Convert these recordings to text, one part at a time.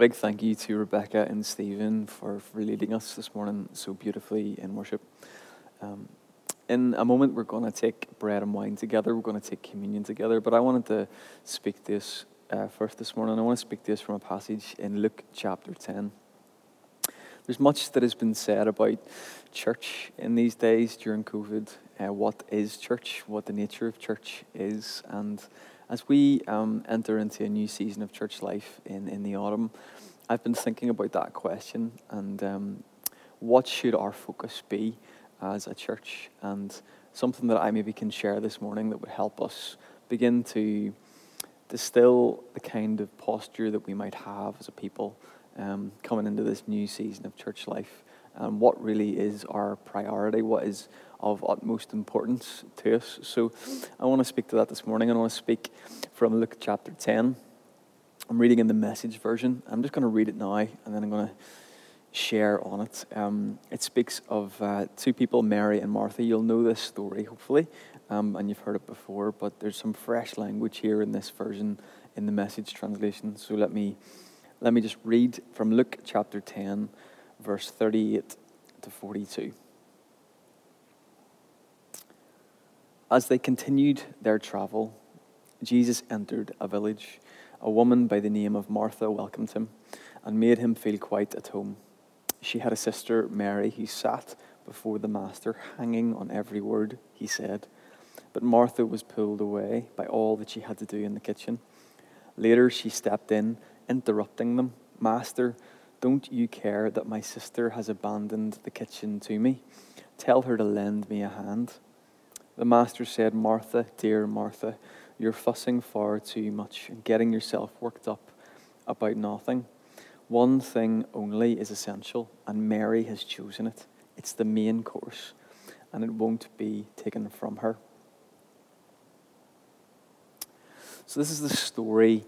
big thank you to Rebecca and Stephen for, for leading us this morning so beautifully in worship. Um, in a moment, we're going to take bread and wine together. We're going to take communion together. But I wanted to speak this uh, first this morning. I want to speak this from a passage in Luke chapter 10. There's much that has been said about church in these days during COVID. Uh, what is church? What the nature of church is, and as we um, enter into a new season of church life in, in the autumn, I've been thinking about that question and um, what should our focus be as a church? And something that I maybe can share this morning that would help us begin to distill the kind of posture that we might have as a people um, coming into this new season of church life. And what really is our priority? What is of utmost importance to us. So I want to speak to that this morning. I want to speak from Luke chapter 10. I'm reading in the message version. I'm just going to read it now and then I'm going to share on it. Um, it speaks of uh, two people, Mary and Martha. You'll know this story, hopefully, um, and you've heard it before, but there's some fresh language here in this version in the message translation. So let me, let me just read from Luke chapter 10, verse 38 to 42. As they continued their travel, Jesus entered a village. A woman by the name of Martha welcomed him and made him feel quite at home. She had a sister, Mary, who sat before the Master, hanging on every word he said. But Martha was pulled away by all that she had to do in the kitchen. Later, she stepped in, interrupting them. Master, don't you care that my sister has abandoned the kitchen to me? Tell her to lend me a hand. The master said, Martha, dear Martha, you're fussing far too much and getting yourself worked up about nothing. One thing only is essential, and Mary has chosen it. It's the main course, and it won't be taken from her. So, this is the story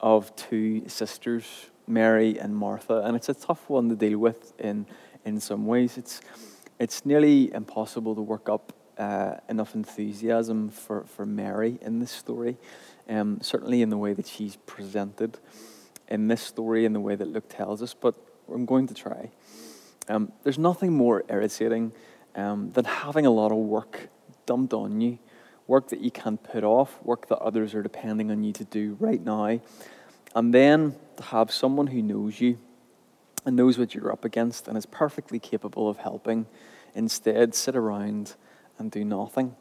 of two sisters, Mary and Martha, and it's a tough one to deal with in, in some ways. It's, it's nearly impossible to work up uh, enough enthusiasm for, for Mary in this story, um, certainly in the way that she's presented in this story, in the way that Luke tells us, but I'm going to try. Um, there's nothing more irritating um, than having a lot of work dumped on you, work that you can't put off, work that others are depending on you to do right now, and then to have someone who knows you and knows what you're up against and is perfectly capable of helping instead sit around and do nothing.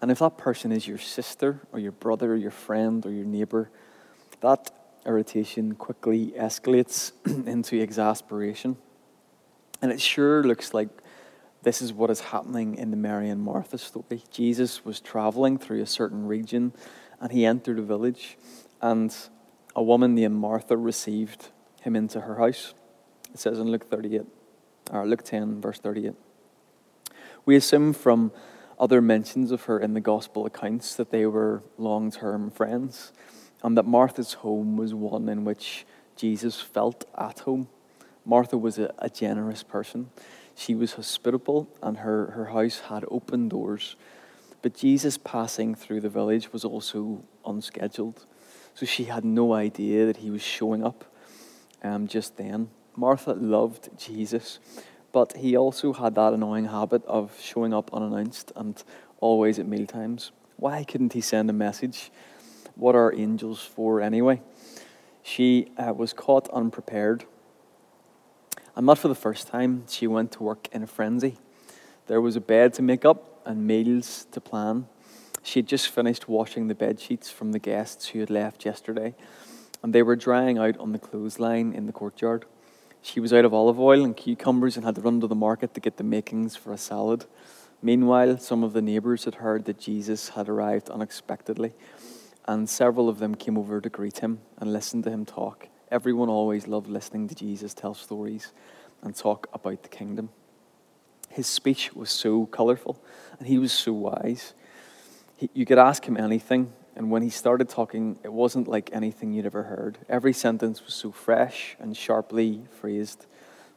And if that person is your sister or your brother or your friend or your neighbor, that irritation quickly escalates into exasperation. And it sure looks like this is what is happening in the Mary and Martha story. Jesus was traveling through a certain region and he entered a village, and a woman named Martha received him into her house. It says in Luke 38, or Luke 10, verse 38. We assume from other mentions of her in the gospel accounts that they were long term friends, and that Martha's home was one in which Jesus felt at home. Martha was a, a generous person. She was hospitable, and her, her house had open doors. But Jesus passing through the village was also unscheduled, so she had no idea that he was showing up um, just then. Martha loved Jesus, but he also had that annoying habit of showing up unannounced and always at mealtimes. Why couldn't he send a message? What are angels for anyway? She uh, was caught unprepared. And not for the first time, she went to work in a frenzy. There was a bed to make up and meals to plan. She had just finished washing the bed sheets from the guests who had left yesterday, and they were drying out on the clothesline in the courtyard. She was out of olive oil and cucumbers and had to run to the market to get the makings for a salad. Meanwhile, some of the neighbors had heard that Jesus had arrived unexpectedly, and several of them came over to greet him and listen to him talk. Everyone always loved listening to Jesus tell stories and talk about the kingdom. His speech was so colorful, and he was so wise. He, you could ask him anything, and when he started talking, it wasn't like anything you'd ever heard. Every sentence was so fresh and sharply phrased.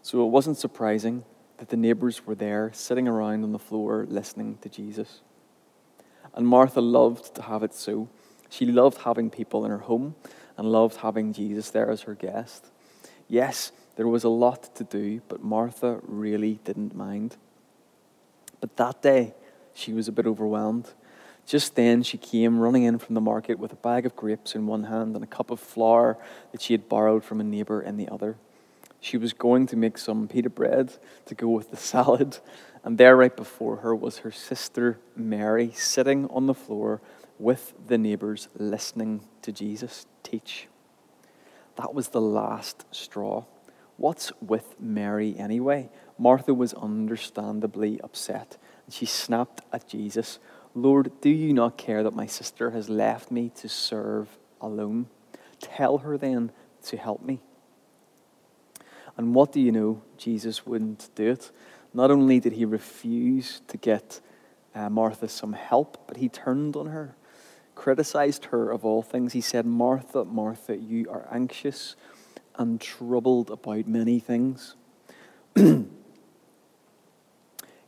So it wasn't surprising that the neighbors were there, sitting around on the floor, listening to Jesus. And Martha loved to have it so. She loved having people in her home and loved having Jesus there as her guest. Yes, there was a lot to do, but Martha really didn't mind. But that day, she was a bit overwhelmed. Just then, she came running in from the market with a bag of grapes in one hand and a cup of flour that she had borrowed from a neighbor in the other. She was going to make some pita bread to go with the salad, and there, right before her, was her sister Mary sitting on the floor with the neighbors, listening to Jesus teach. That was the last straw. What's with Mary anyway? Martha was understandably upset, and she snapped at Jesus Lord, do you not care that my sister has left me to serve alone? Tell her then to help me. And what do you know? Jesus wouldn't do it. Not only did he refuse to get uh, Martha some help, but he turned on her, criticized her of all things. He said, Martha, Martha, you are anxious and troubled about many things.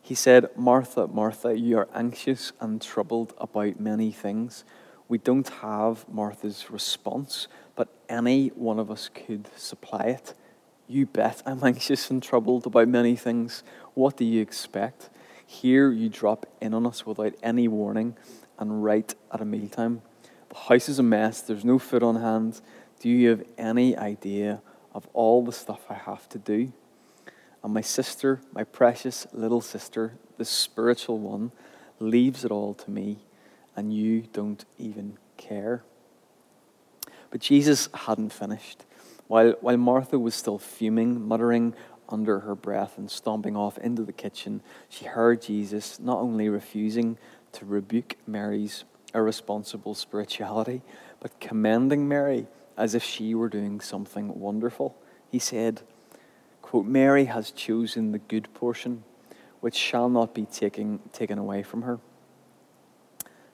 He said, Martha, Martha, you are anxious and troubled about many things. We don't have Martha's response, but any one of us could supply it. You bet I'm anxious and troubled about many things. What do you expect? Here you drop in on us without any warning and right at a mealtime. The house is a mess, there's no food on hand. Do you have any idea of all the stuff I have to do? And my sister, my precious little sister, the spiritual one, leaves it all to me, and you don't even care. But Jesus hadn't finished. While, while Martha was still fuming, muttering under her breath, and stomping off into the kitchen, she heard Jesus not only refusing to rebuke Mary's irresponsible spirituality, but commending Mary as if she were doing something wonderful. He said, quote, Mary has chosen the good portion, which shall not be taken, taken away from her.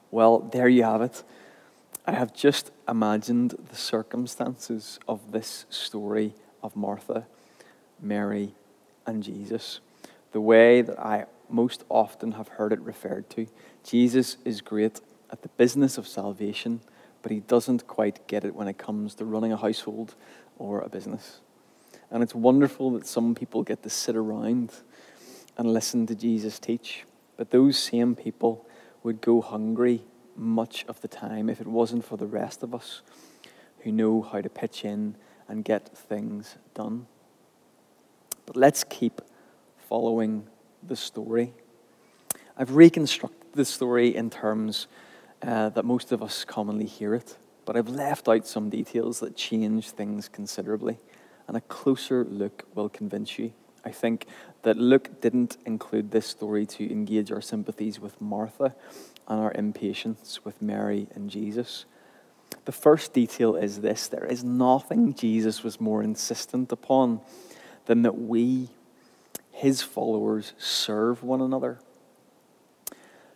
Well, there you have it. I have just imagined the circumstances of this story of Martha, Mary, and Jesus. The way that I most often have heard it referred to. Jesus is great at the business of salvation, but he doesn't quite get it when it comes to running a household or a business. And it's wonderful that some people get to sit around and listen to Jesus teach. But those same people would go hungry much of the time if it wasn't for the rest of us who know how to pitch in and get things done. But let's keep following the story. I've reconstructed the story in terms uh, that most of us commonly hear it, but I've left out some details that change things considerably and a closer look will convince you. I think that Luke didn't include this story to engage our sympathies with Martha and our impatience with Mary and Jesus. The first detail is this there is nothing Jesus was more insistent upon than that we, his followers, serve one another.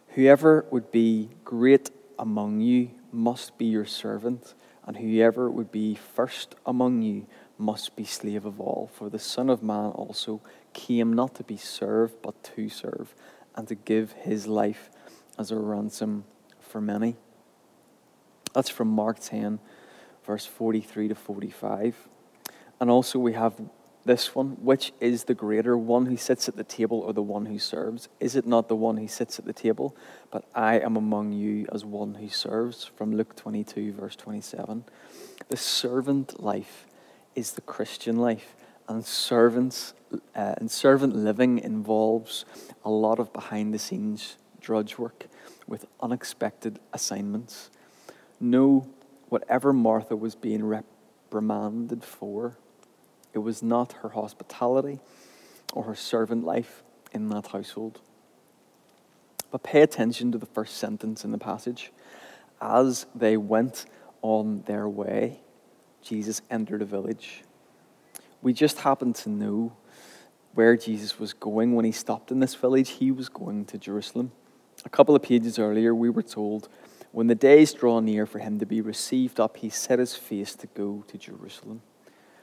Whoever would be great among you must be your servant, and whoever would be first among you must be slave of all. For the Son of Man also came not to be served, but to serve, and to give his life as a ransom for many. That's from Mark 10, verse 43 to 45. And also we have this one which is the greater, one who sits at the table or the one who serves? Is it not the one who sits at the table? But I am among you as one who serves. From Luke 22, verse 27. The servant life is the Christian life. And servants uh, and servant living involves a lot of behind the scenes drudge work with unexpected assignments. No, whatever Martha was being reprimanded for, it was not her hospitality or her servant life in that household. But pay attention to the first sentence in the passage. As they went on their way, Jesus entered a village. We just happen to know where Jesus was going when he stopped in this village. He was going to Jerusalem. A couple of pages earlier, we were told when the days draw near for him to be received up, he set his face to go to Jerusalem.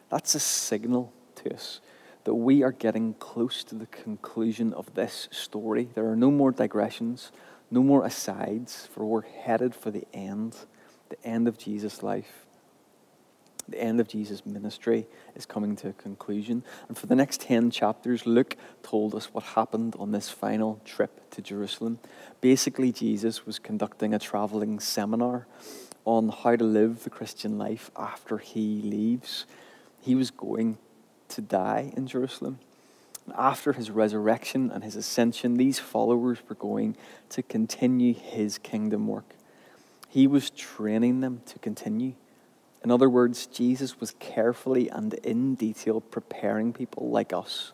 That's a signal to us that we are getting close to the conclusion of this story. There are no more digressions, no more asides, for we're headed for the end, the end of Jesus' life. The end of Jesus' ministry is coming to a conclusion. And for the next 10 chapters, Luke told us what happened on this final trip to Jerusalem. Basically, Jesus was conducting a traveling seminar on how to live the Christian life after he leaves. He was going to die in Jerusalem. After his resurrection and his ascension, these followers were going to continue his kingdom work. He was training them to continue. In other words, Jesus was carefully and in detail preparing people like us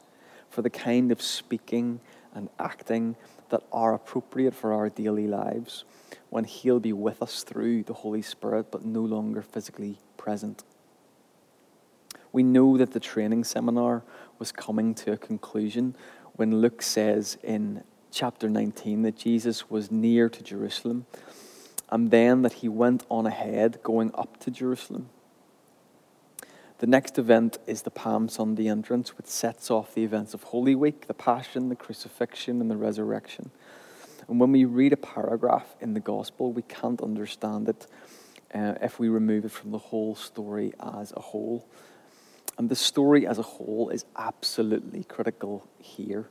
for the kind of speaking and acting that are appropriate for our daily lives when He'll be with us through the Holy Spirit, but no longer physically present. We know that the training seminar was coming to a conclusion when Luke says in chapter 19 that Jesus was near to Jerusalem and then that he went on ahead going up to Jerusalem. The next event is the Palm Sunday entrance, which sets off the events of Holy Week, the Passion, the Crucifixion, and the Resurrection. And when we read a paragraph in the Gospel, we can't understand it uh, if we remove it from the whole story as a whole. And the story as a whole is absolutely critical here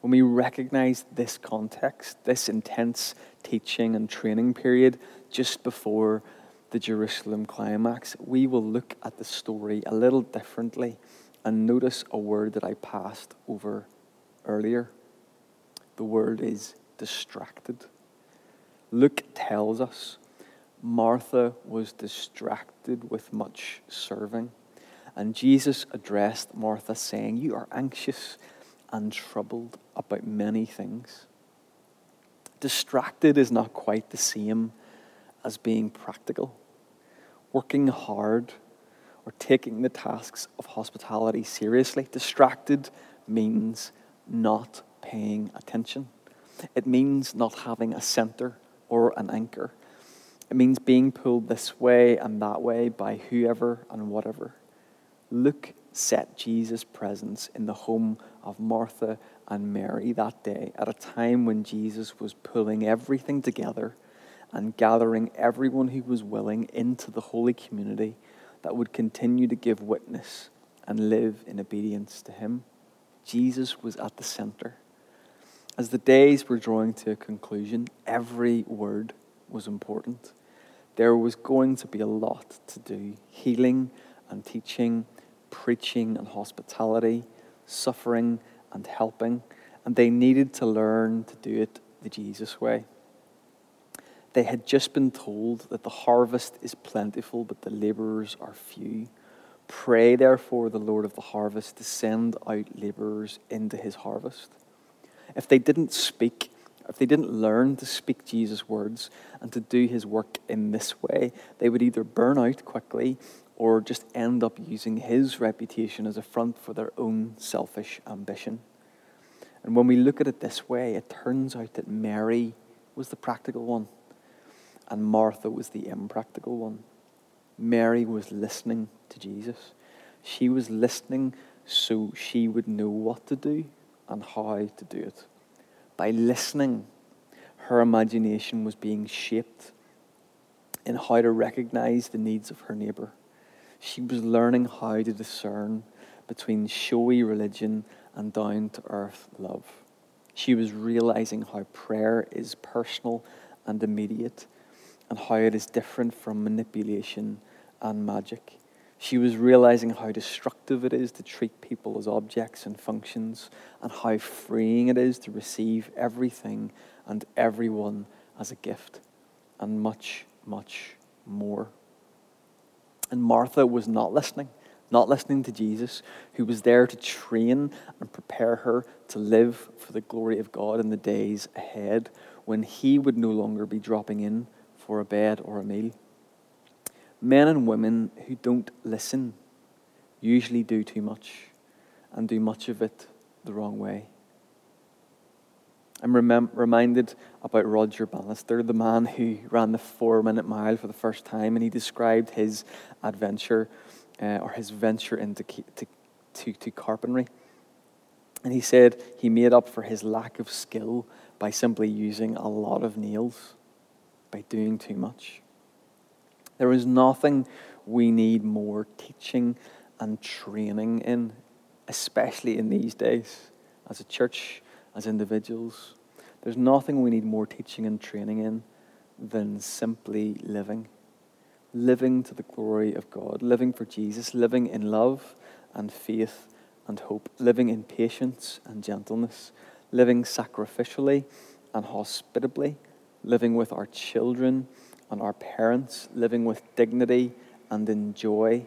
when we recognize this context, this intense teaching and training period just before the Jerusalem climax, we will look at the story a little differently and notice a word that I passed over earlier. The word is distracted. Luke tells us Martha was distracted with much serving. And Jesus addressed Martha, saying, You are anxious and troubled about many things. Distracted is not quite the same as being practical. Working hard or taking the tasks of hospitality seriously. Distracted means not paying attention. It means not having a center or an anchor. It means being pulled this way and that way by whoever and whatever. Luke set Jesus' presence in the home of Martha and Mary that day at a time when Jesus was pulling everything together and gathering everyone who was willing into the holy community that would continue to give witness and live in obedience to him. Jesus was at the center. As the days were drawing to a conclusion, every word was important. There was going to be a lot to do healing and teaching preaching and hospitality, suffering and helping, and they needed to learn to do it the Jesus way. They had just been told that the harvest is plentiful, but the laborers are few. Pray, therefore, the Lord of the harvest to send out laborers into his harvest. If they didn't speak, if they didn't learn to speak Jesus' words and to do his work in this way, they would either burn out quickly or just end up using his reputation as a front for their own selfish ambition. And when we look at it this way, it turns out that Mary was the practical one and Martha was the impractical one. Mary was listening to Jesus. She was listening so she would know what to do and how to do it. By listening, her imagination was being shaped in how to recognize the needs of her neighbor she was learning how to discern between showy religion and down to earth love. She was realizing how prayer is personal and immediate and how it is different from manipulation and magic. She was realizing how destructive it is to treat people as objects and functions, and how freeing it is to receive everything and everyone as a gift, and much, much more. And Martha was not listening, not listening to Jesus, who was there to train and prepare her to live for the glory of God in the days ahead when he would no longer be dropping in for a bed or a meal. Men and women who don't listen usually do too much and do much of it the wrong way. I'm remem- reminded about Roger Bannister, the man who ran the four minute mile for the first time, and he described his adventure uh, or his venture into to, to, to carpentry. And he said he made up for his lack of skill by simply using a lot of nails, by doing too much. There is nothing we need more teaching and training in, especially in these days, as a church, as individuals. There's nothing we need more teaching and training in than simply living. Living to the glory of God, living for Jesus, living in love and faith and hope, living in patience and gentleness, living sacrificially and hospitably, living with our children and our parents, living with dignity and in joy.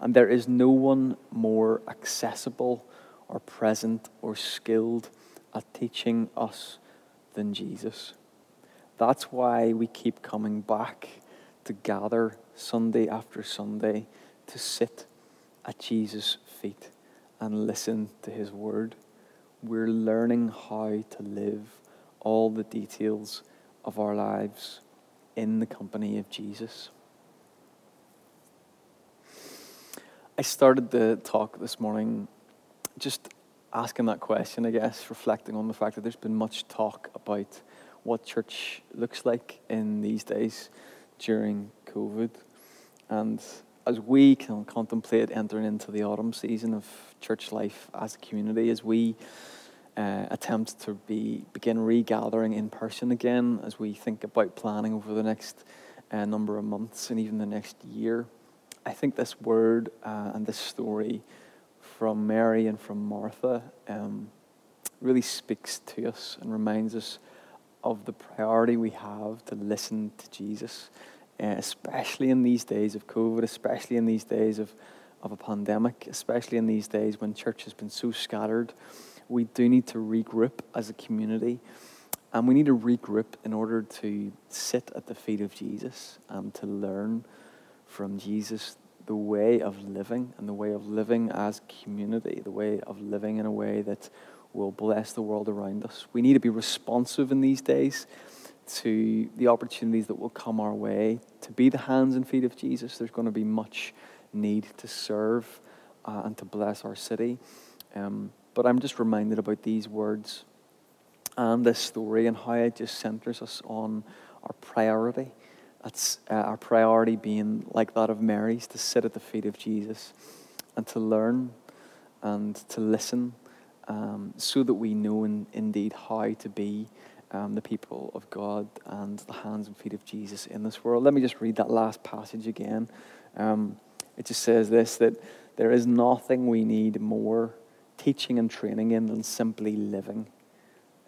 And there is no one more accessible or present or skilled at teaching us than Jesus. That's why we keep coming back to gather Sunday after Sunday to sit at Jesus' feet and listen to his word. We're learning how to live all the details of our lives in the company of Jesus. I started the talk this morning just asking that question, I guess, reflecting on the fact that there's been much talk about what church looks like in these days during COVID. And as we can contemplate entering into the autumn season of church life as a community, as we uh, attempt to be begin regathering in person again, as we think about planning over the next uh, number of months and even the next year, I think this word uh, and this story from Mary and from Martha um, really speaks to us and reminds us of the priority we have to listen to Jesus uh, especially in these days of COVID, especially in these days of, of a pandemic, especially in these days when church has been so scattered, we do need to regroup as a community. And we need to regroup in order to sit at the feet of Jesus and to learn from Jesus the way of living and the way of living as community, the way of living in a way that will bless the world around us. We need to be responsive in these days to the opportunities that will come our way to be the hands and feet of Jesus. There's going to be much need to serve uh, and to bless our city. Um, but I'm just reminded about these words and this story and how it just centers us on our priority. That's uh, our priority being like that of Mary's to sit at the feet of Jesus and to learn and to listen um, so that we know in, indeed how to be um, the people of God and the hands and feet of Jesus in this world. Let me just read that last passage again. Um, it just says this that there is nothing we need more teaching and training in than simply living.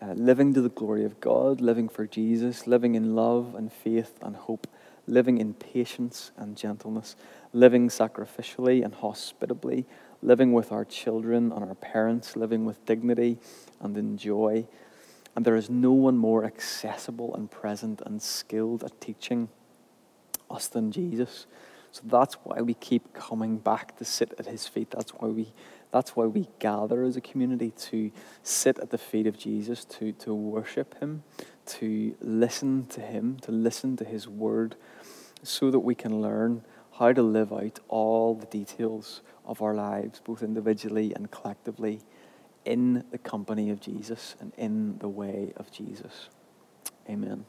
Uh, living to the glory of God, living for Jesus, living in love and faith and hope, living in patience and gentleness, living sacrificially and hospitably, living with our children and our parents, living with dignity and in joy and there is no one more accessible and present and skilled at teaching us than Jesus. So that's why we keep coming back to sit at his feet. That's why we that's why we gather as a community to sit at the feet of Jesus, to, to worship him, to listen to him, to listen to his word, so that we can learn how to live out all the details of our lives, both individually and collectively in the company of Jesus and in the way of Jesus. Amen.